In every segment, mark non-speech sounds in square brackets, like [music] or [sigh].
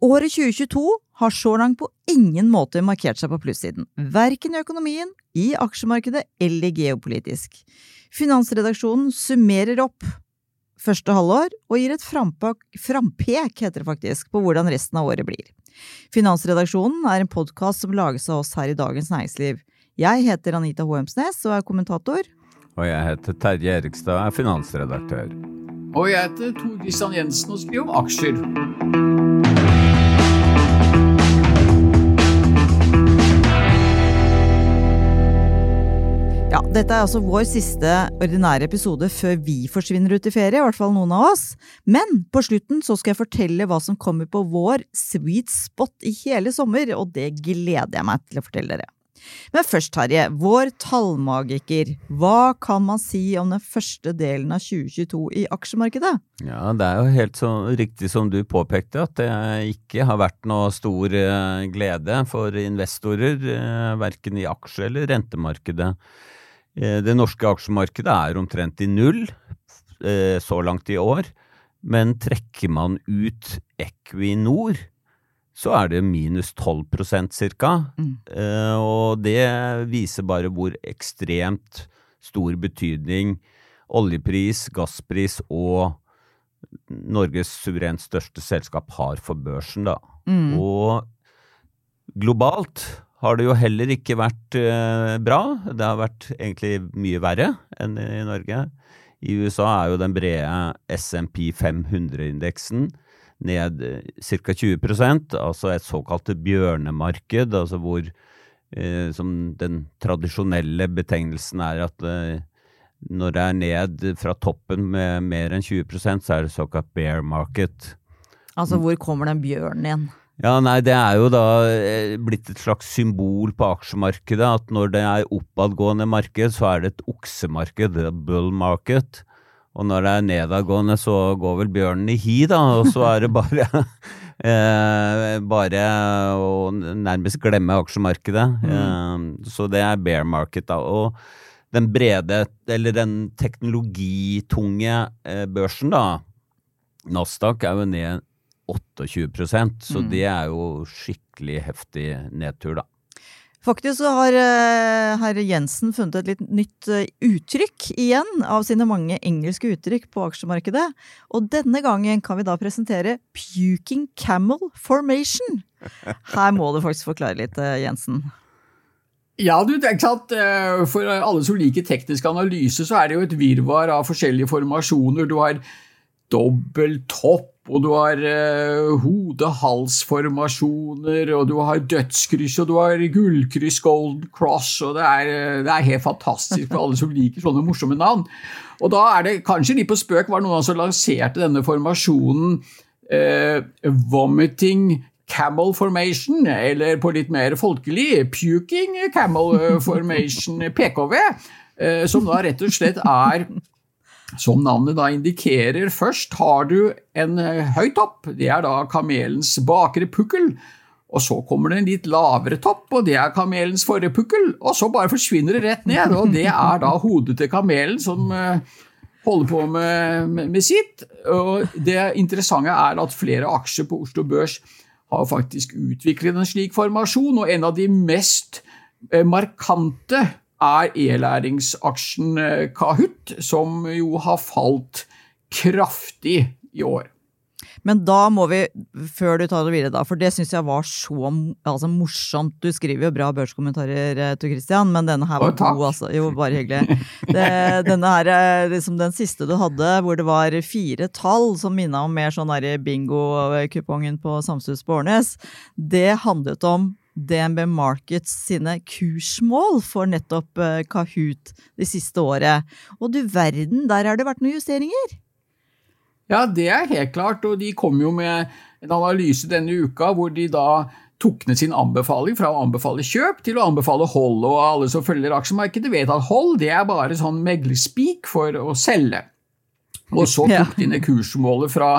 Året 2022 har så langt på ingen måte markert seg på plussiden, verken i økonomien, i aksjemarkedet eller geopolitisk. Finansredaksjonen summerer opp første halvår og gir et frampek, frampek heter det faktisk, på hvordan resten av året blir. Finansredaksjonen er en podkast som lages av oss her i Dagens Næringsliv. Jeg heter Anita Hoemsnes og er kommentator. Og jeg heter Terje Erikstad og er finansredaktør. Og jeg heter Tor Christian Jensen og skriver om aksjer. Ja, dette er altså vår siste ordinære episode før vi forsvinner ut i ferie, i hvert fall noen av oss. Men på slutten så skal jeg fortelle hva som kommer på vår sweet spot i hele sommer, og det gleder jeg meg til å fortelle dere. Men først, Terje, vår tallmagiker. Hva kan man si om den første delen av 2022 i aksjemarkedet? Ja, det er jo helt så riktig som du påpekte, at det ikke har vært noe stor eh, glede for investorer, eh, verken i aksje- eller rentemarkedet. Eh, det norske aksjemarkedet er omtrent i null så langt i år, men trekker man ut Equinor, så er det minus 12% cirka. Mm. Og det viser bare hvor ekstremt stor betydning oljepris, gasspris og Norges suverent største selskap har for børsen, da. Mm. Og globalt har det jo heller ikke vært eh, bra. Det har vært egentlig mye verre enn i Norge. I USA er jo den brede SMP 500-indeksen ned ca. 20% altså et såkalt bjørnemarked, altså hvor eh, som den tradisjonelle betegnelsen er at eh, når det er ned fra toppen med mer enn 20% så er det såkalt bear market. Altså hvor kommer den bjørnen igjen? Ja, nei, det er jo da eh, blitt et slags symbol på aksjemarkedet at når det er oppadgående marked, så er det et oksemarked, a bull market. Og når det er nedadgående, så går vel bjørnen i hi, da, og så er det [laughs] bare eh, bare å nærmest glemme aksjemarkedet. Mm. Eh, så det er bear market, da. Og den brede, eller den teknologitunge eh, børsen, da, Nasdaq, er jo ned 28% så mm. det er jo skikkelig heftig nedtur, da. Faktisk så har uh, herr Jensen funnet et litt nytt uh, uttrykk igjen av sine mange engelske uttrykk på aksjemarkedet. Og denne gangen kan vi da presentere puking camel formation. Her må du faktisk forklare litt, uh, Jensen. Ja, du, ikke sant? For alle som liker teknisk analyse, så er det jo et virvar av forskjellige formasjoner. Du har dobbel topp, og du har eh, hode-hals-formasjoner, og du har dødskryss, og du har gullkryss, golden cross, og det er, eh, det er, helt fantastisk for alle som liker sånne morsomme navn. Og da er det kanskje litt på spøk var noen som lanserte denne formasjonen eh, vomiting camel formation, eller på litt mer folkelig puking camel formation, PKV, eh, som da rett og slett er som navnet da indikerer, først har du en eh, høy topp, det er da kamelens bakre pukkel. Og så kommer det en litt lavere topp, og det er kamelens forrige pukkel. Og så bare forsvinner det rett ned, og det er da hodet til kamelen som eh, holder på med, med, med sitt. Og det interessante er at flere aksjer på Oslo Børs har faktisk utviklet en slik formasjon, og en av de mest eh, markante er e-læringsaksjen eh, Kahoot, som jo har falt kraftig i år. Men da må vi, før du tar det videre, da, for det syns jeg var så altså, morsomt. Du skriver jo bra børskommentarer, eh, Tor Christian, men denne her var god, altså. Jo, bare hyggelig. Det, denne her, er liksom den siste du hadde, hvor det var fire tall som minna om mer sånn bingo-kupongen på Samsus på Årnes, det handlet om DNB Markets sine kursmål for nettopp eh, Kahoot det siste året. Og du verden, der har det vært noen justeringer? Ja, det er helt klart, og de kom jo med en analyse denne uka hvor de da tok ned sin anbefaling fra å anbefale kjøp til å anbefale hold, og alle som følger aksjemarkedet vet at hold det er bare sånn meglerspik for å selge. Og så tok de ned kursmålet fra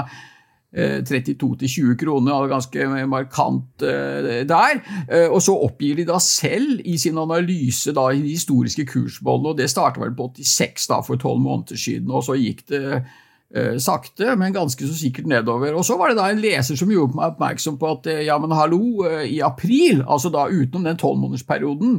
32 eh, til 20 kroner, ganske markant eh, der. Eh, og så oppgir de da selv i sin analyse da, i de historiske kursmålene, og det starta vel på 86 da, for tolv måneder siden, og så gikk det sakte, men ganske så sikkert nedover. Og Så var det da en leser som gjorde meg oppmerksom på at ja, men hallo, i april, altså da utenom den tolvmånedersperioden,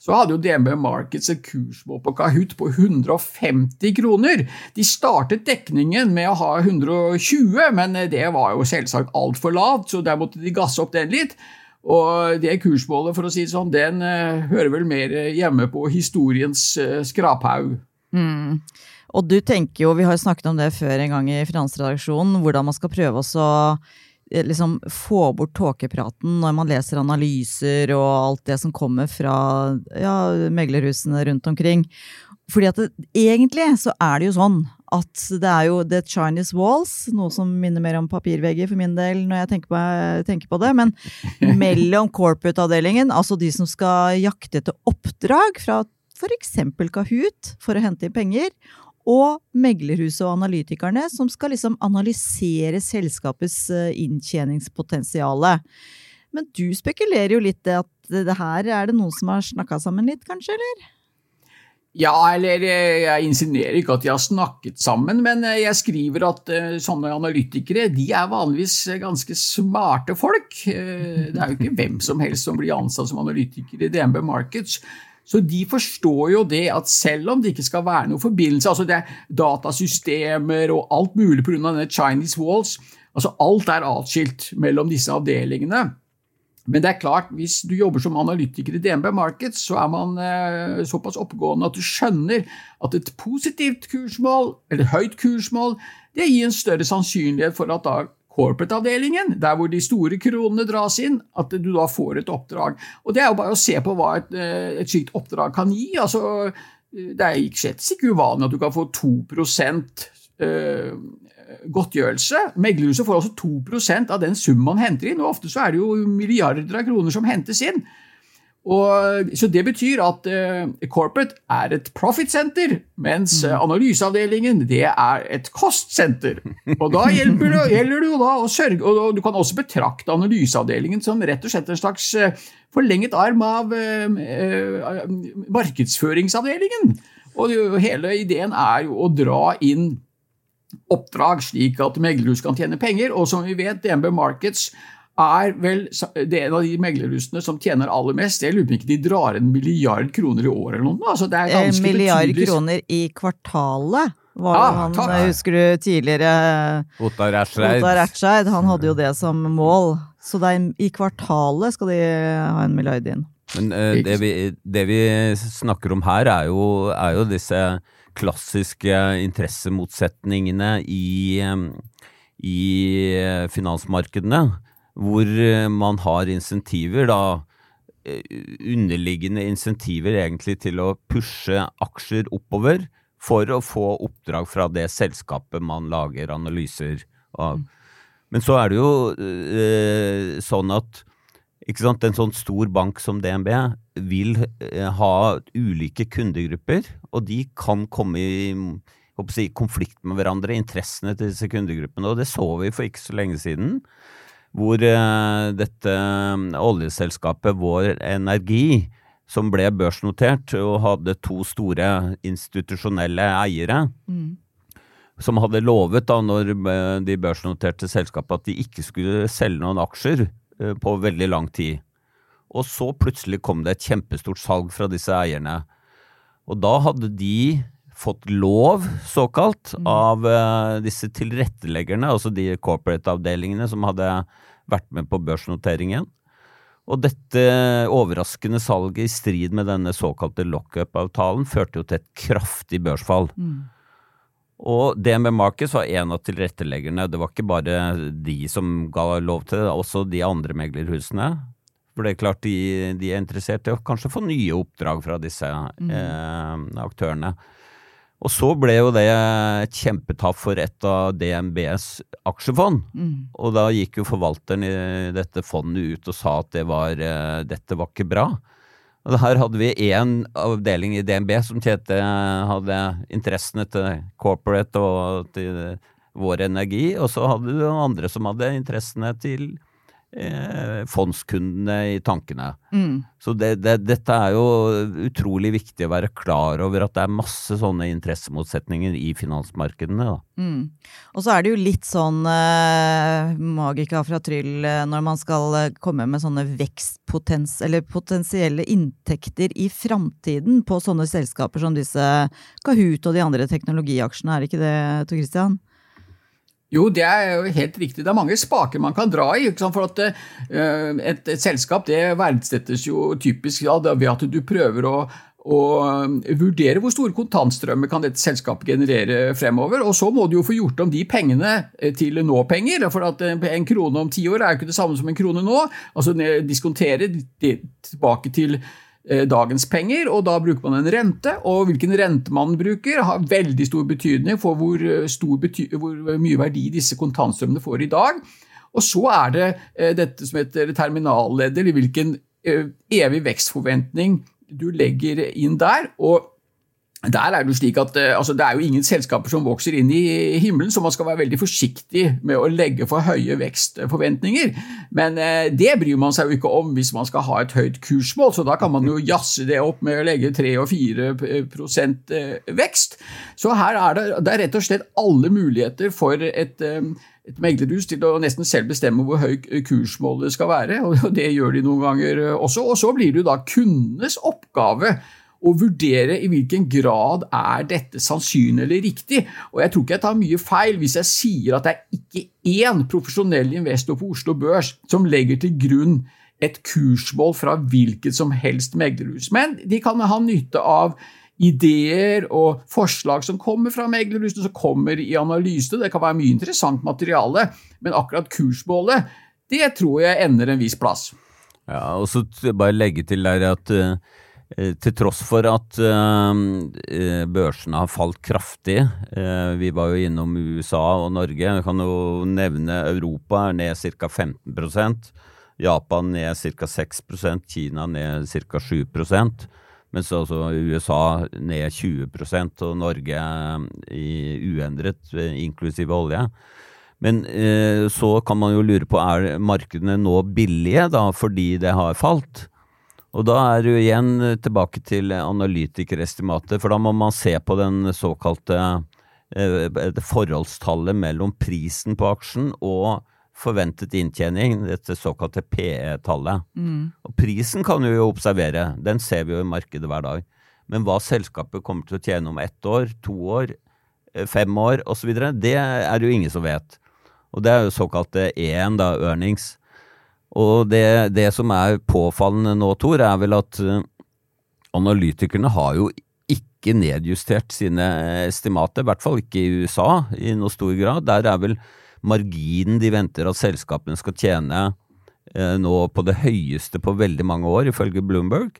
så hadde jo DNB Markets et kursmål på Kahoot på 150 kroner. De startet dekningen med å ha 120, men det var jo selvsagt altfor lavt, så der måtte de gasse opp den litt. Og det kursmålet, for å si det sånn, den uh, hører vel mer hjemme på historiens uh, skraphaug. Mm. Og du tenker jo, vi har snakket om det før en gang i Finansredaksjonen, hvordan man skal prøve å Eh, liksom få bort tåkepraten når man leser analyser og alt det som kommer fra ja, meglerhusene rundt omkring. Fordi at det, egentlig så er det jo sånn at det er jo The Chinese Walls, noe som minner mer om papirvegger for min del når jeg tenker på, tenker på det, men [laughs] mellom corporate-avdelingen, altså de som skal jakte etter oppdrag fra f.eks. Kahoot for å hente inn penger, og meglerhuset og analytikerne, som skal liksom analysere selskapets inntjeningspotensial. inntjeningspotensiale. Men du spekulerer jo litt at det her er det noen som har snakka sammen litt, kanskje, eller? Ja, eller eh, jeg insinuerer ikke at de har snakket sammen, men eh, jeg skriver at sånne analytikere de er vanligvis ganske smarte folk. Det er jo ikke hvem som helst som blir ansatt som analytiker i DNB Markets. Så de forstår jo det at selv om det ikke skal være noen forbindelse, altså det er datasystemer og alt mulig pga. denne Chinese Walls, altså alt er atskilt mellom disse avdelingene. Men det er klart, hvis du jobber som analytiker i DNB Markets, så er man eh, såpass oppegående at du skjønner at et positivt kursmål, eller høyt kursmål, det gir en større sannsynlighet for at da corporate-avdelingen, der hvor de store kronene dras inn, at du da får et oppdrag. Og Det er jo bare å se på hva et, eh, et slikt oppdrag kan gi. altså Det er slett ikke uvanlig at du kan få 2% eh, godtgjørelse. Meglerhuset får også 2% av den summen man henter inn, og ofte så er det jo milliarder av kroner som hentes inn. Og, så Det betyr at uh, corporate er et profit-senter, mens mm. analyseavdelingen det er et cost-senter. Og Da gjelder det, gjelder det jo da å sørge og Du kan også betrakte analyseavdelingen som rett og slett en slags uh, forlenget arm av markedsføringsavdelingen. Og Hele ideen er jo å dra inn oppdrag slik at meglerhus kan tjene penger. Og som vi vet, DNB Markets er vel det er en av de meglerhusene som tjener aller mest. Jeg lurer på om ikke de drar en milliard kroner i året eller noe. Altså, det er ganske en milliard betydelig. kroner i kvartalet? Var ah, han, takk. Husker du tidligere Ottar Ertseid? Han hadde jo det som mål. Så det er i kvartalet skal de ha en milliard inn. Men uh, det, vi, det, vi, snakker om her, er jo, er jo disse klassiske interessemotsetningene i, i finansmarkedene hvor eh, man har insentiver, da eh, underliggende insentiver egentlig til å pushe aksjer oppover for å få oppdrag fra det selskapet man lager analyser av. Men så er det jo eh, sånn at sant, en sånn stor bank som DNB vil eh, ha ulike kundegrupper, og de kan komme i si, konflikt med hverandre, interessene til disse kundegruppene. Og det så vi for ikke så lenge siden hvor eh, dette eh, oljeselskapet Vår Energi, som ble børsnotert og hadde to store institusjonelle eiere, mm. som hadde lovet da når eh, de børsnoterte selskapet at de ikke skulle selge noen aksjer på veldig lang tid. Og så plutselig kom det et kjempestort salg fra disse eierne. Og da hadde de fått lov, såkalt, mm. av uh, disse tilretteleggerne, altså de corporate-avdelingene som hadde vært med på børsnoteringen. Og dette overraskende salget i strid med denne såkalte lockup-avtalen førte jo til et kraftig børsfall. Mm. Og DNB Markets var en av tilretteleggerne. Det var ikke bare de som ga lov til det, også de andre meglerhusene. For det er klart de, de er interessert i å kanskje få nye oppdrag fra disse mm. eh, aktørene. Og så ble jo det et kjempetap for et av DNBs aksjefond. Mm. Og da gikk jo forvalteren i dette fondet ut og sa at det var, uh, dette var ikke bra. Og her hadde vi én avdeling i DNB som tjente, hadde interessene til corporate og til vår energi, og så hadde du andre som hadde interessene til eh, fondskundene i tankene. Mm. Så det, det, dette er jo utrolig viktig å være klar over at det er masse sånne interessemotsetninger i finansmarkedene. Mm. Og så er det jo litt sånn eh, magika fra Tryll eh, når man skal eh, komme med sånne vekstpotens... Eller potensielle inntekter i framtiden på sånne selskaper som disse Kahoot og de andre teknologiaksjene, er det ikke det, Tor Christian? Jo, det er jo helt riktig. Det er mange spaker man kan dra i. For at uh, et, et, selskap det verdsettes jo typisk ja, ved at du prøver å, og vurdere hvor store kontantstrømmer kan dette selskapet generere fremover. Og så må du jo få gjort om de pengene eh, til nå-penger. For at en krone om ti år er jo ikke det samme som en krone nå. Altså diskontere tilbake til Eh, dagens penger, og da bruker man en rente. Og hvilken rente man bruker, har veldig stor betydning for hvor, stor bety hvor mye verdi disse kontantstrømmene får i dag. Og så er det eh, dette som heter terminalleddet, eller hvilken evig vekstforventning du legger inn der. og der er Det jo slik at eh, altså, det er jo ingen selskaper som vokser inn i himmelen, så man skal være veldig forsiktig med å legge for høye vekstforventninger. Men eh, det bryr man seg jo ikke om hvis man skal ha et høyt kursmål, så da kan man jo jazze det opp med å legge 3 og 4 eh, vekst. Så her er det, det er rett og slett alle muligheter for et eh, et meglerhus til å nesten selv bestemme hvor høy kursmålet skal være, og det gjør de noen ganger også. Og så blir det jo da kundenes oppgave og vurdere i hvilken grad er dette sannsynlig eller riktig. Og Jeg tror ikke jeg tar mye feil hvis jeg sier at det er ikke én profesjonell investor på Oslo Børs som legger til grunn et kursmål fra hvilket som helst meglerhus. Men de kan ha nytte av ideer og forslag som kommer fra meglerhusene, som kommer i analyse. Det kan være mye interessant materiale, men akkurat kursmålet, det tror jeg ender en viss plass. Ja, og så bare legge til der at uh til tross for at uh, børsene har falt kraftig, vi var jo innom USA og Norge, jeg kan jo nevne Europa er ned ca. 15% Japan ned ca. 6% Kina ned ca. 7% mens altså USA ned 20% og Norge uendret, inklusive olje. Men eh, så kan man jo lure på er markedene nå billige da fordi det har falt? Og da er du igjen eh, tilbake til analytikerestimatet, for da må man se på den såkalte eh, forholdstallet mellom prisen på aksjen og forventet inntjening, dette såkalte PE-tallet. Mm. Og prisen kan vi jo observere, den ser vi jo i markedet hver dag. Men hva selskapet kommer til å tjene om ett år, to år, eh, fem år osv., det er jo ingen som vet. Og det er jo såkalte EN, da, earnings. Og det, det, som er påfallende nå, Tor, er vel at uh, analytikerne har jo ikke nedjustert sine estimater, i hvert fall ikke i USA i noe stor grad. Der er vel marginen de venter at selskapene skal tjene uh, nå på det høyeste på veldig mange år, ifølge Bloomberg.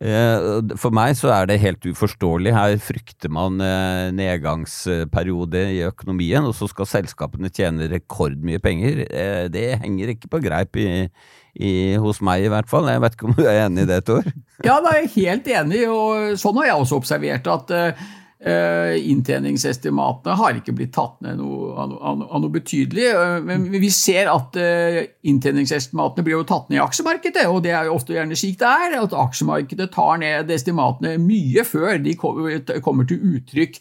Eh, for meg så er det helt uforståelig. Her frykter man eh, nedgangsperiode i økonomien, og så skal selskapene tjene rekordmye penger. Eh, det henger ikke på greip i, i, hos meg, i hvert fall. Jeg vet ikke om du er enig i det, Tor? Ja, da er jeg helt enig, og sånn har jeg også observert at inntjeningsestimatene har ikke blitt tatt ned noe, av, noe, av, noe, betydelig. Uh, men vi ser at uh, inntjeningsestimatene blir jo tatt ned i aksjemarkedet, og det er jo ofte gjerne slik det er. At aksjemarkedet tar ned estimatene mye før de kommer til uttrykk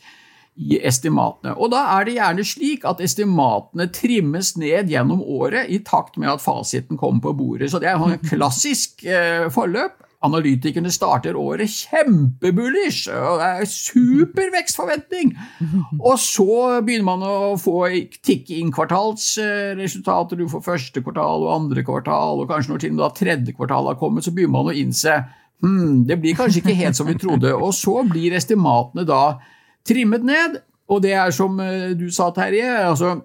i estimatene. Og da er det gjerne slik at estimatene trimmes ned gjennom året i takt med at fasiten kommer på bordet. Så det er et [laughs] klassisk forløp. Analytikerne starter året kjempebullish, og det er super vekstforventning. [laughs] Og så begynner man å få tikke inn kvartalsresultater. Du får første kvartal og andre kvartal, og kanskje når til og med da tredje kvartal har kommet, så begynner man å innse hmm, det blir kanskje ikke helt som vi trodde. Og så blir estimatene da trimmet ned, og det er som eh, du sa, Terje. altså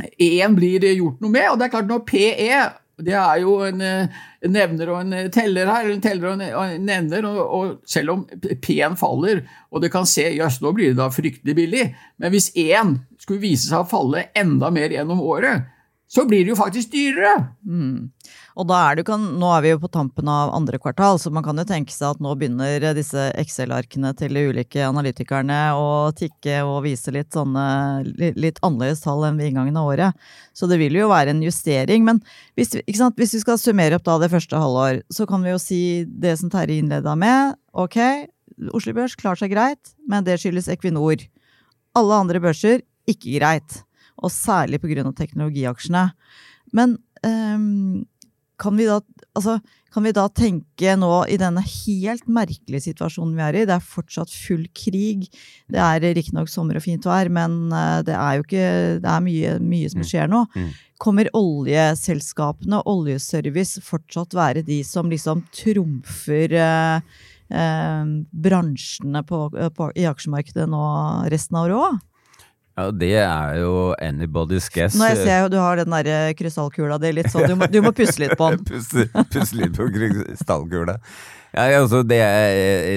en blir gjort noe med, og det er klart når PE Det er jo en, en nevner og en teller her, en teller og en nevner, og, og, selv om P-en faller, og det kan se jøss, nå blir det da fryktelig billig, men hvis én skulle vise seg å falle enda mer gjennom året, så blir det jo faktisk dyrere. Mm. Og da er det jo, nå er vi jo på tampen av andre kvartal, så man kan jo tenke seg at nå begynner disse Excel-arkene til de ulike analytikerne å tikke og vise litt sånne litt annerledes tall enn ved inngangen av året. Så det vil jo være en justering. Men hvis, hvis vi skal summere opp da det første halvår, så kan vi jo si det som Terje innleda med. Ok, Oslo Børs klarer seg greit, men det skyldes Equinor. Alle andre børser ikke greit. Og særlig pga. teknologiaksjene. Men um, kan vi, da, altså, kan vi da tenke nå i denne helt merkelige situasjonen vi er i, det er fortsatt full krig, det er riktignok sommer og fint vær, men eh, det er jo ikke Det er mye, mye som mm. skjer nå. Mm. Kommer oljeselskapene, oljeservice, fortsatt være de som liksom trumfer eh, eh, bransjene på, på, i aksjemarkedet nå resten av året òg? Ja, Det er jo anybody's guess. Nå jeg ser jo du har den der eh, krystallkula di litt sånn, du må, du må pusse litt på den. [laughs] pusse, pusse litt på krystallkula. Ja, altså det,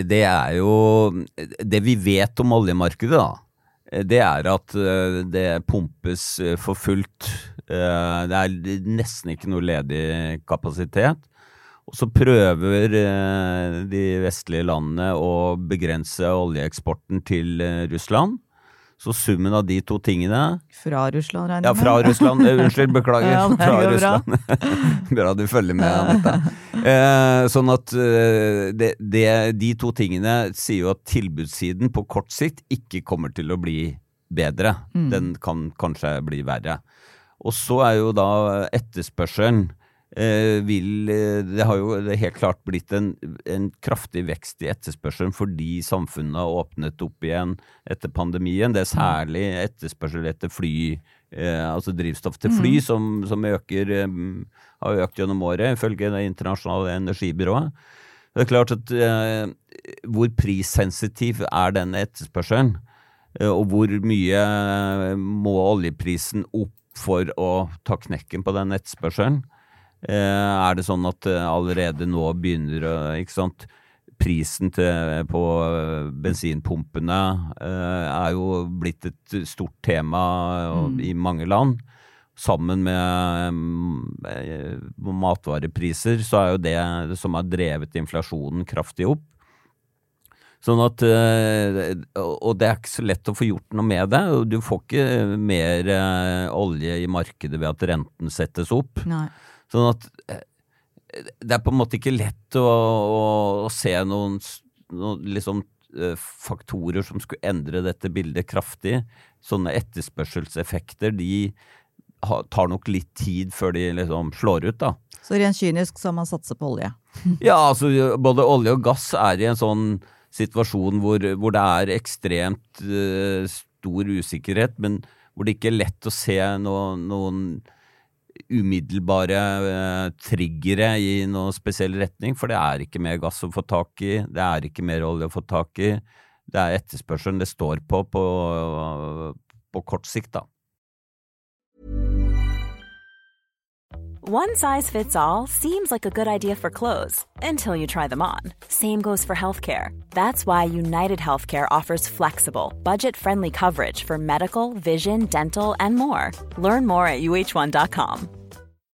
det, er jo Det vi vet om oljemarkedet, da, det er at eh, det pumpes eh, for fullt. Det er nesten ikke noe ledig kapasitet. Og så prøver de vestlige landene å begrense oljeeksporten til Russland. Så summen av de to tingene Fra Russland, regner jeg med? Ja, fra Russland. Eh, unnskyld, beklager. [laughs] ja, fra Russland. Bra. [laughs] bra du følger med, Anette. Eh, sånn at eh, det, det, de to tingene sier jo at tilbudssiden på kort sikt ikke kommer til å bli bedre. Mm. Den kan kanskje bli verre. Og så er jo da etterspørselen vil eh, Det har jo helt klart blitt en, en, kraftig vekst i etterspørselen fordi samfunnet har åpnet opp igjen etter pandemien. Det er særlig etterspørsel etter fly, eh, altså drivstoff til fly, mm. som, som øker, eh, har økt gjennom året, ifølge Det internasjonale energibyrået. Det er klart at eh, Hvor prissensitiv er denne etterspørselen? Eh, og hvor mye må oljeprisen opp for å ta knekken på den etterspørselen? Eh, er det sånn at eh, allerede nå begynner ikke sant, Prisen til, på eh, bensinpumpene er jo blitt et stort tema mm. i mange land. Sammen med matvarepriser så er jo det som har drevet inflasjonen kraftig opp. Sånn at, og det er ikke så lett å få gjort noe med det. Du får ikke mer olje i markedet ved at renten settes opp. Nei. Sånn at eh, det er på en måte ikke lett å, å, å se noen, noen liksom, eh, faktorer som skulle endre dette bildet kraftig. Sånne etterspørselseffekter de tar nok litt tid før de liksom slår ut, da. Så rent kynisk så har man satset på olje? [laughs] ja, altså både olje og gass er i en sånn situasjon hvor, hvor det er ekstremt uh, stor usikkerhet, men hvor det ikke er lett å se noen, noen umiddelbare eh, triggere i noen spesiell retning, for det er ikke mer gass å få tak i, det er ikke mer olje å få tak i. Det er etterspørselen det står på på, på kort sikt, da. One size fits all seems like a good idea for clothes until you try them on. Same goes for healthcare. That's why United Healthcare offers flexible, budget friendly coverage for medical, vision, dental, and more. Learn more at uh1.com.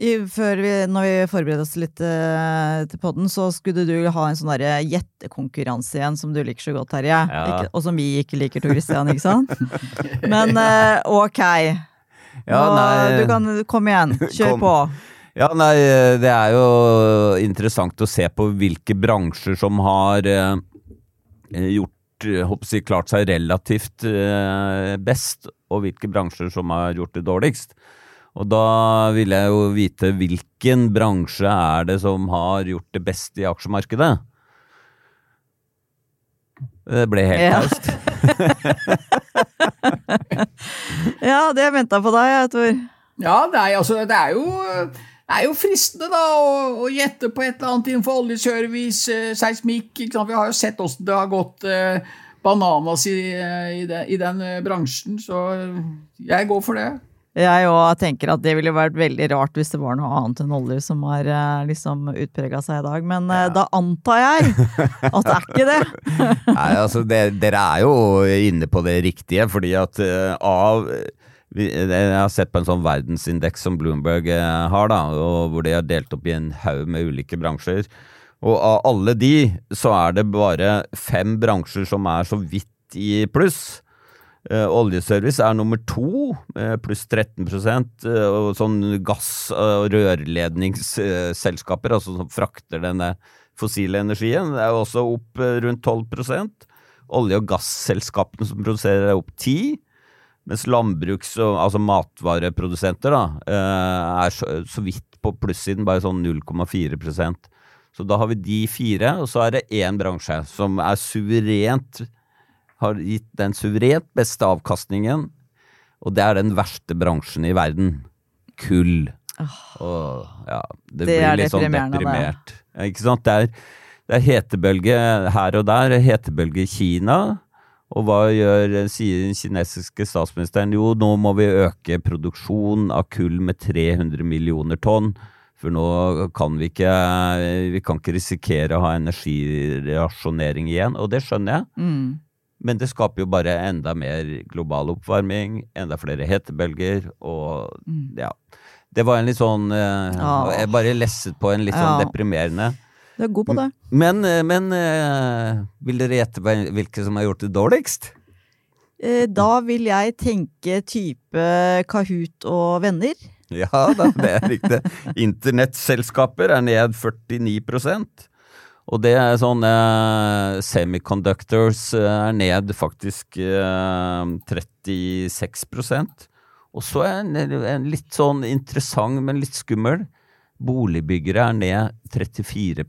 I, før vi, når vi forbereder oss litt uh, til podden, så skulle du ha en sånn gjettekonkurranse igjen som du liker så godt, Terje. Ja. Og som vi ikke liker, Tor Christian, ikke sant? [laughs] Men uh, ok. Ja, Nå, du kan komme igjen. Kjør Kom. på. Ja, nei, det er jo interessant å se på hvilke bransjer som har uh, gjort håper jeg, klart seg relativt best, og hvilke bransjer som har gjort det dårligst. Og da vil jeg jo vite hvilken bransje er det som har gjort det best i aksjemarkedet. Det ble helt Ja. taust. [laughs] Ja, det venta på deg, jeg, Tor. Ja, nei, altså, det er jo det er jo fristende da å, å gjette på et eller annet innenfor oljeservice, eh, seismikk. ikke sant? Vi har jo sett hvordan det har gått eh, bananas i, eh, i, den, i den eh, bransjen, så jeg går for det. Jeg òg tenker at det ville vært veldig rart hvis det var noe annet enn olje som har eh, liksom utprega seg i dag, men ja. da antar jeg at det er ikke det. [laughs] Nei, altså det, Dere er jo inne på det riktige, fordi at eh, av Jeg har sett på en sånn verdensindeks som Bloomberg eh, har, da, og hvor de har delt opp i en haug med ulike bransjer. Og av alle de, så er det bare fem bransjer som er så vidt i pluss. Eh, oljeservice er nummer to, eh, pluss 13 eh, og sånn gass- og rørledningsselskaper, altså som frakter denne fossile energien, er jo også opp rundt 12% Olje- og gasselskapene som produserer er opp 10 mens landbruks- og altså matvareprodusenter da, er så, så vidt på plussiden, bare sånn 0,4% Så da har vi de fire, og så er det én bransje som er suverent har gitt den suverent beste avkastningen, og det er den verste bransjen i verden. Kull. Og, ja, det, Det blir litt sånn deprimert. det. Ikke sant? Det er, det er hetebølge her og der. Hetebølge i Kina. Og hva gjør, sier den kinesiske statsministeren? Jo, nå må vi øke produksjonen av kull med 300 millioner tonn. For nå kan vi ikke Vi kan ikke risikere å ha energirasjonering igjen. Og det skjønner jeg. Mm. Men det skaper jo bare enda mer global oppvarming, enda flere hetebølger, og ja. Det var en litt sånn eh, Ah. Jeg bare lesset på en litt sånn deprimerende. Du er god på det. Men, eh, men eh, vil dere gjette hvilke som har gjort det dårligst? Eh, Da vil jeg tenke type Kahoot og venner. Ja da, det er riktig. [laughs] Internettselskaper er ned 49 Og det er sånn eh, Semiconductors er ned faktisk eh, 36% Og så er en, en litt sånn interessant, men litt skummel. Boligbyggere er ned 34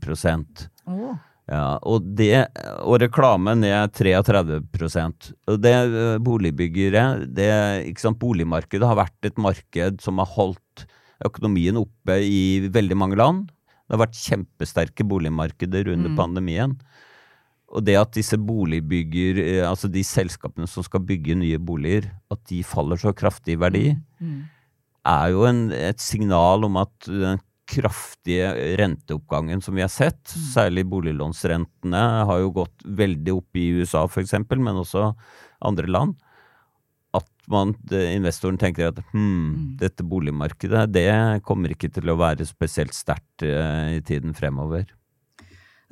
oh. ja, og, det, og reklame ned 33% Og det eh, boligbyggere det, ikke sant, Boligmarkedet har vært et marked som har holdt økonomien oppe i veldig mange land. Det har vært kjempesterke boligmarkeder under pandemien. Og det at disse boligbygger, eh, altså de selskapene som skal bygge nye boliger, at de faller så kraftig i verdi, er jo en, et signal om at den kraftige renteoppgangen som vi har sett, særlig boliglånsrentene, har jo gått veldig opp i USA f.eks., men også andre land. Man, investoren tenker at hmm, dette boligmarkedet det kommer ikke til å være spesielt sterkt eh, i tiden fremover.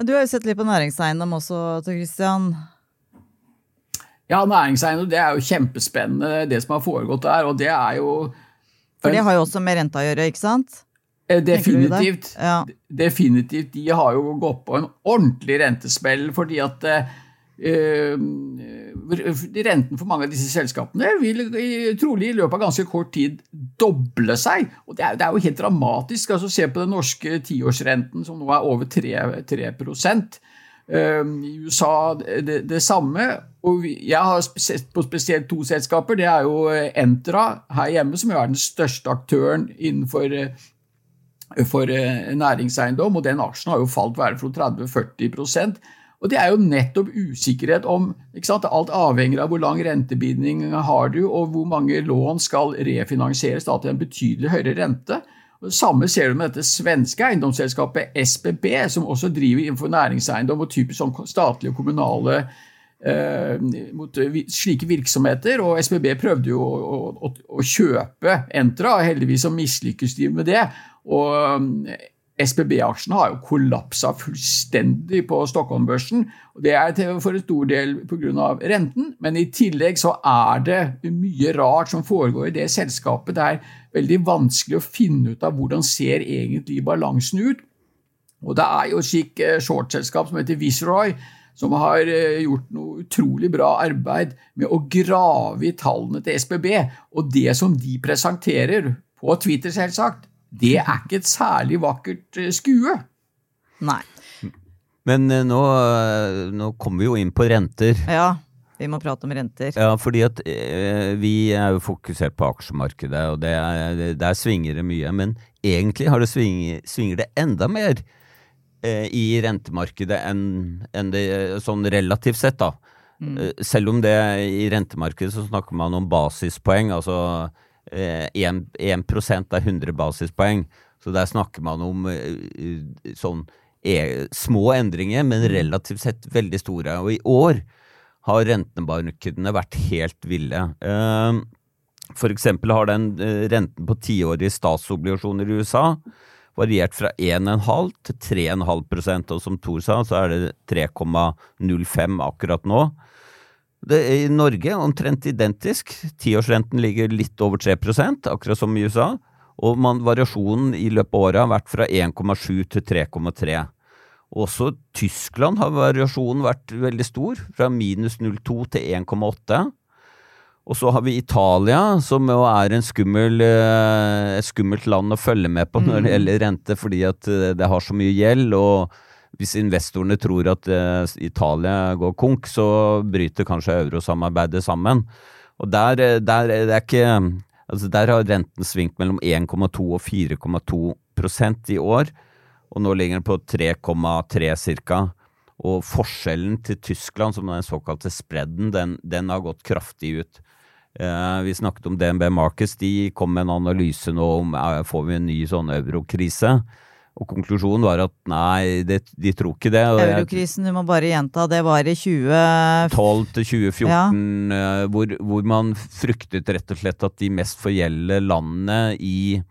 Du har jo sett litt på næringseiendom også, Tor Christian. Ja, næringseiendom det er jo kjempespennende, det som har foregått der. Og det er jo For det har jo også med renta å gjøre, ikke sant? eh, definitivt. Ja. Definitivt. De har jo gått på en ordentlig rentesmell fordi at eh, eh, renten for mange av disse selskapene vil trolig i løpet av ganske kort tid doble seg. Og det er, det er jo helt dramatisk. altså Se på den norske tiårsrenten som nå er over 3, 3 Eh, I USA det, det samme. Og jeg har sett på spesielt to selskaper. Det er jo eh, Entra her hjemme, som er den største aktøren innenfor eh, for eh, næringseiendom, og den aksjen har jo falt verdifullt 30-40 og Det er jo nettopp usikkerhet om? Alt avhenger av hvor lang rentebinding har du, og hvor mange lån skal refinansieres da til en betydelig høyere rente. Og det samme ser du med dette svenske eiendomsselskapet SBB, som også driver innenfor næringseiendom og typisk sånn statlige og kommunale eh, mot slike virksomheter. Og SBB prøvde jo å, å, å kjøpe Entra, heldigvis så mislykkes de med det. Og SBB-aksjene har jo kollapsa fullstendig på Stockholm-børsen. Det er for en stor del pga. renten, men i tillegg så er det mye rart som foregår i det selskapet. Det er veldig vanskelig å finne ut av hvordan ser egentlig balansen ut. Og det er jo et slikt eh, shortselskap som heter Viceroy, som har eh, gjort noe utrolig bra arbeid med å grave i tallene til SBB. Og det som de presenterer, på Twitter selvsagt, det er ikke et særlig vakkert eh, skue. Nei. Men eh, nå, eh, nå kommer vi jo inn på renter. Ja, vi må prate om renter. Ja, fordi at vi er jo fokusert på aksjemarkedet, og det er, der svinger det mye. Men egentlig har det svinger, svinger det enda mer i rentemarkedet enn enn det sånn relativt sett, da. Mm. Selv om det i rentemarkedet så snakker man om basispoeng, altså 1, eh, 1% er 100 basispoeng. Så der snakker man om eh, sånn e små endringer, men relativt sett veldig store. Og i år har rentemarkedene vært helt ville. Eh, for eksempel har den renten på tiårige statsobligasjoner i USA variert fra 1,5 til 3,5% og som Thor sa, så er det 3,05 akkurat nå. Det er I Norge omtrent identisk. Tiårsrenten ligger litt over 3% akkurat som i USA. Og man, variasjonen i løpet av året har vært fra 1,7 til 3,3. Også Tyskland har variasjonen vært veldig stor, fra minus 0,2 til 1,8. Og så har vi Italia, som jo er skummel, eh, et skummelt land å følge med på når det mm. gjelder rente, fordi at eh, det har så mye gjeld. og hvis investorene tror at uh, Italia går konk, så bryter kanskje eurosamarbeidet sammen. Og der, eh, der, er ikke, altså der har renten svingt mellom 1,2 og 4,2% i år, og nå ligger den på 3,3 ca. Og forskjellen til Tyskland, som den såkalte spredden, den, den har gått kraftig ut. Eh, vi snakket om DNB Markets, de kom med en analyse nå om eh, får vi en ny sånn eurokrise. Og konklusjonen var at nei, det, de tror ikke det. Eurokrisen, du må bare gjenta, det var i 2012 til 2014, ja. Eh, hvor, hvor, man fryktet rett og slett at de mest forgjelde landene i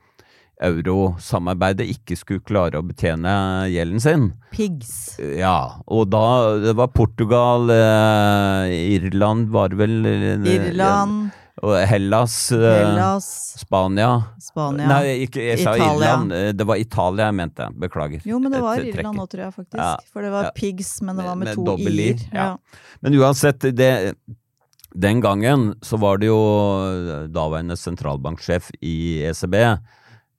eurosamarbeidet ikke skulle klare å betjene gjelden sin. Pigs. Ja, og da Det var Portugal, eh, Irland var det vel eh, Irland. Ja, Hellas, eh, Hellas Spania. Spania. Nei, ikke, jeg sa Italia. Irland. Eh, det var Italia jeg mente. Beklager. Jo, men det var Et, Irland nå, tror jeg faktisk. Ja. For det var ja. pigs, men det var med, med to i-er. Ja. Men uansett, det, den gangen så var det jo daværende sentralbanksjef i ECB,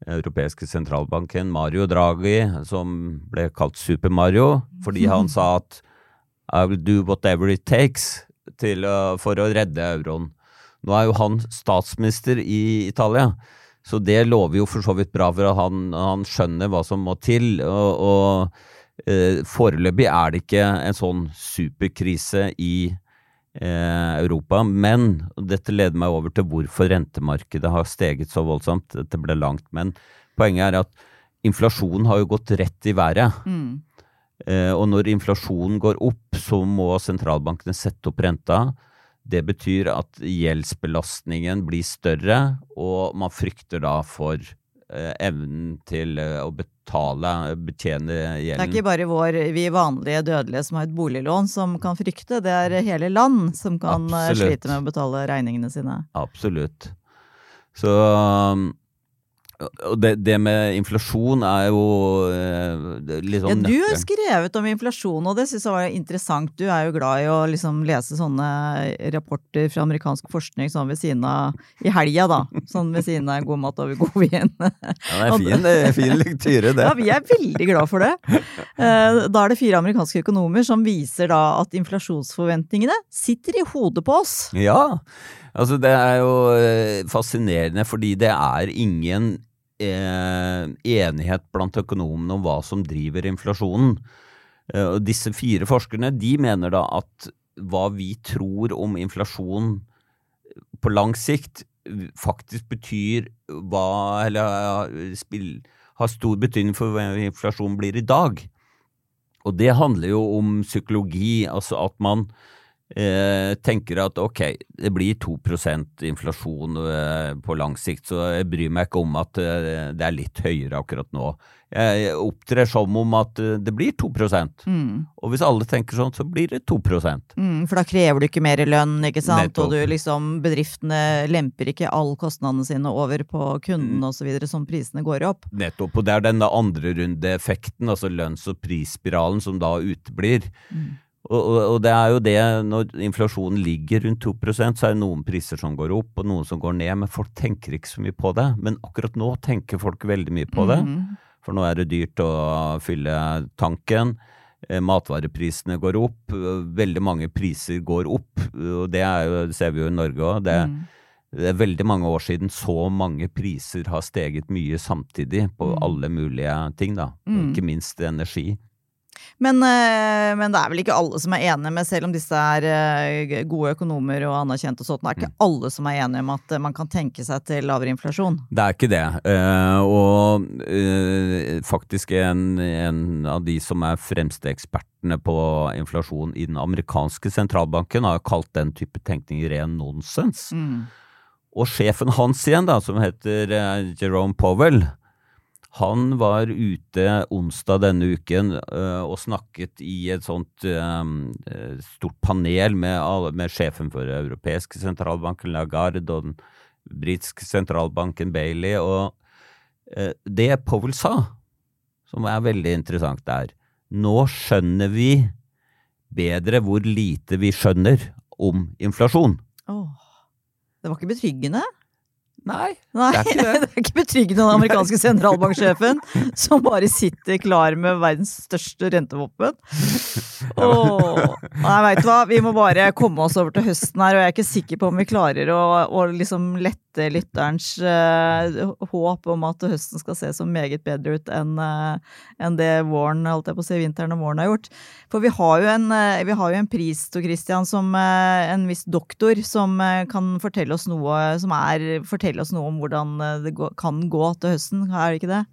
europeiske sentralbanken, Mario Draghi, som ble kalt Super-Mario, fordi han [laughs] sa at I will do whatever it takes til, for å redde euroen. Nå er jo han statsminister i Italia, så det lover jo for så vidt bra for at han, han skjønner hva som må til. og, og eh, Foreløpig er det ikke en sånn superkrise i eh, Europa, men dette leder meg over til hvorfor rentemarkedet har steget så voldsomt. Dette ble langt, men poenget er at inflasjonen har jo gått rett i været. Mm. Eh, og når inflasjonen går opp, så må sentralbankene sette opp renta. Det betyr at gjeldsbelastningen blir større, og man frykter da for eh, evnen til eh, å betale, betjene gjelden. Det er ikke bare vår, vi vanlige dødelige som har et boliglån som kan frykte, det er hele land som kan eh, Absolutt. slite med å betale regningene sine. Absolutt. Så og det, det, med inflasjon er jo eh, sånn ja, Du har skrevet om inflasjon, og det syns jeg var interessant. Du er jo glad i å liksom lese sånne rapporter fra amerikansk forskning sånn ved siden av i helga, da. Sånn ved siden av god mat over god vin. [laughs] Ja, det er fin, det er fin lektyre, det. Ja, vi er veldig glad for det. Eh, da er det fire amerikanske økonomer som viser da at inflasjonsforventningene sitter i hodet på oss. Ja, altså det er jo eh, fascinerende fordi det er ingen enighet blant økonomene om hva som driver inflasjonen. Eh, og disse fire forskerne de mener da at hva vi tror om inflasjon på lang sikt, faktisk betyr hva Eller spill, har stor betydning for hva inflasjonen blir i dag. Og det handler jo om psykologi, altså at man eh, tenker at ok, det blir 2 inflasjon eh, på lang sikt, så jeg bryr meg ikke om at eh, det er litt høyere akkurat nå. Jeg opptrer som om at det blir 2 Mm. og hvis alle tenker sånn, så blir det 2 Mm, for da krever du ikke mer i lønn, ikke sant? Nettopp. Og du liksom, bedriftene lemper ikke all kostnadene sine over på kunden Mm. videre, som prisene går opp. Nettopp. Og det er den andre runde-effekten, altså lønns- og prisspiralen, som da uteblir. Og, og, og det er jo det, når inflasjonen ligger rundt 2% så er det noen priser som går opp, og noen som går ned, men folk tenker ikke så mye på det. Men akkurat nå tenker folk veldig mye på det, for nå er det dyrt å fylle tanken. Eh, Matvareprisene går opp, veldig mange priser går opp, og det, jo, det ser vi jo i Norge òg. Det, det er veldig mange år siden så mange priser har steget mye samtidig på alle mulige ting, da. Mm. ikke minst energi. Men, eh, men det er vel ikke alle som er enige med, selv om disse er eh, gode økonomer og anerkjent og sånt, det er ikke alle som er enige om at eh, man kan tenke seg til lavere inflasjon. Det er ikke det. Og faktisk en, en av de som er fremste ekspertene på inflasjon i den amerikanske sentralbanken, har kalt den type tenkning ren nonsens. Og sjefen hans igjen, da, som heter Jerome Powell, han var ute onsdag denne uken uh, og snakket i et sånt um, stort panel med, med sjefen for europeisk sentralbanken Lagarde og den britiske sentralbanken Bailey. Og uh, det Powell sa, som er veldig interessant, er nå skjønner vi bedre hvor lite vi skjønner om inflasjon. Åh, det var ikke betryggende? Nei, Nei, det er ikke det. [laughs] det er ikke betryggende den amerikanske sentralbanksjefen, som bare sitter klar med verdens største rentevåpen. Åh, nei, veit du hva, vi må bare komme oss over til høsten her, og jeg er ikke sikker på om vi klarer å, å liksom lette lytterens eh, håp om at høsten skal se så meget bedre ut enn eh, enn det våren, holdt jeg på å si, vinteren og våren har gjort. For vi har jo en, eh, har jo en pris, Tor Christian, som eh, en viss doktor som eh, kan fortelle oss noe er fortelle oss noe om hvordan eh, det kan gå til høsten, er det ikke det?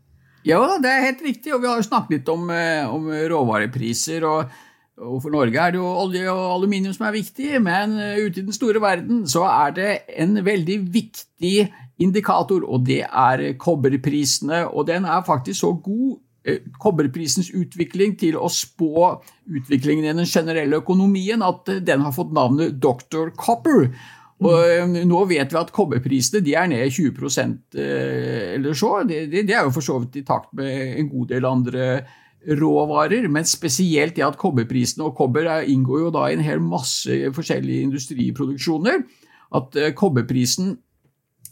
Ja, det er helt riktig, og vi har jo snakket litt om, eh, om råvarepriser. og og For Norge er det jo olje og aluminium som er viktig, men eh, ute i den store verden så er det en veldig viktig indikator, og det er kobberprisene. Og den er faktisk så god, eh, kobberprisens utvikling, til å spå utviklingen i den generelle økonomien at eh, den har fått navnet Dr. Copper. Og Nå vet vi at kobberprisene de er ned 20 eh, eller så. Det, det, det er jo for så vidt i takt med en god del andre råvarer, men spesielt det at kobberprisene og kobber er- inngår jo da i en hel masse forskjellige industriproduksjoner. At eh, kobberprisen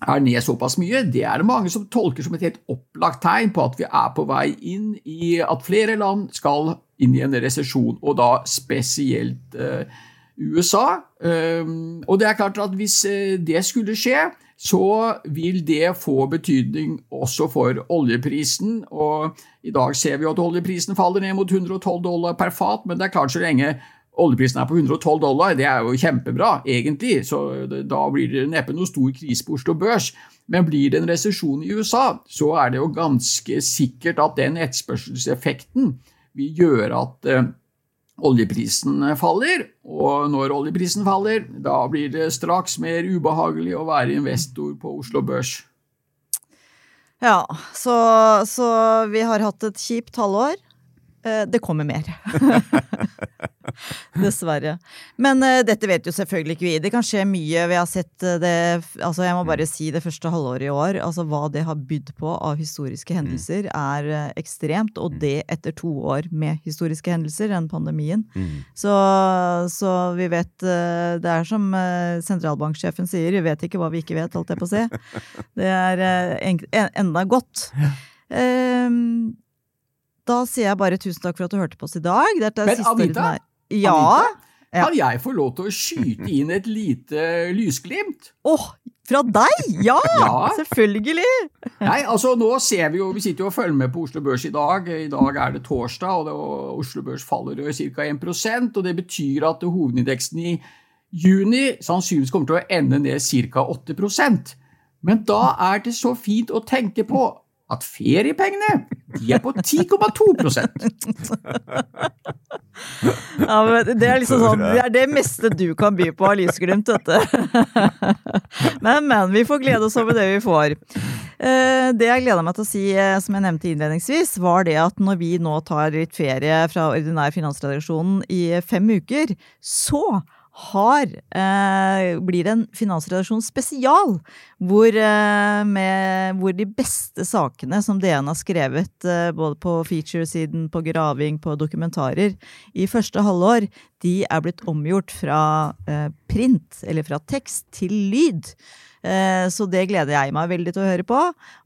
er ned såpass mye, det er det mange som tolker som et helt opplagt tegn på at vi er på vei inn i at flere land skal inn i en resesjon, og da spesielt eh, USA. Um, og det er klart at hvis eh, det skulle skje, så vil det få betydning også for oljeprisen. Og i dag ser vi at oljeprisen faller ned mot 112 dollar per fat, men det er klart så lenge oljeprisen er på 112 dollar, det er jo kjempebra, egentlig, så da blir det neppe noe stor krise på Oslo Børs. Men blir det en resesjon i USA, så er det jo ganske sikkert at den etterspørselseffekten vil gjøre at eh, oljeprisen faller, og når oljeprisen faller, da blir det straks mer ubehagelig å være investor på Oslo Børs. Ja, så, så vi har hatt et kjipt halvår. Eh, Det kommer mer. [laughs] Dessverre. Men uh, dette vet jo selvfølgelig ikke vi. Det kan skje mye. Vi har sett eh, det Altså, jeg må bare si det første halvåret i år. Altså hva det har bydd på av historiske hendelser, er uh, ekstremt. Og det etter to år med historiske hendelser, den pandemien. Så, så vi vet uh, Det er som sentralbanksjefen sier, vi vet ikke hva vi ikke vet, holdt jeg på å si. [laughs] Det er en, en, enda godt. Ehm, da sier jeg bare tusen takk for at du hørte på oss i dag. Er Men Anita? Ja. Anita, Kan jeg få lov til å skyte inn et lite lysglimt? Åh, fra deg? Ja! [laughs] Ja. Selvfølgelig! Nei, altså nå ser Vi jo, vi sitter jo og følger med på Oslo Børs i dag. I dag er det torsdag, og, det, og Oslo Børs faller ca. 1 og Det betyr at hovedindeksen i juni sannsynligvis kommer til å ende ned ca. 8% Men da er det så fint å tenke på at feriepengene De er på 10,2 Ja, men det er liksom sånn, det er det meste du kan by på av lysglimt, du. Men, men. Vi får glede oss over det vi får. Eh, det jeg gleda meg til å si, eh, som jeg nevnte innledningsvis, var det at når vi nå tar litt ferie fra ordinær finansredaksjonen i fem uker, så har, eh, blir en finansredaksjon spesial, hvor, eh, med, hvor, de beste sakene som DN har skrevet, eh, både på featuresiden, på graving, på dokumentarer, i første halvår, de er blitt omgjort fra eh, print, eller fra tekst, til lyd. Eh, så det gleder jeg meg veldig til å høre på,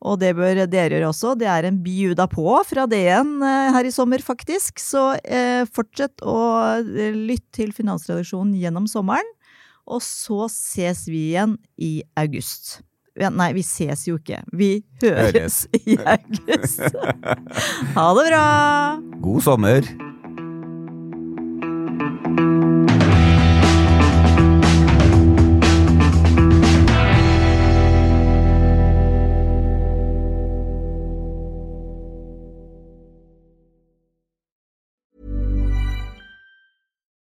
og det bør dere gjøre også. Det er en bjuda på fra DN eh, her i sommer, faktisk. Så eh, fortsett å lytte til Finansredaksjonen gjennom sommeren. Og så ses vi igjen i august. Nei, vi ses jo ikke. Vi høres [laughs] i august. [laughs] Ha det bra! God sommer!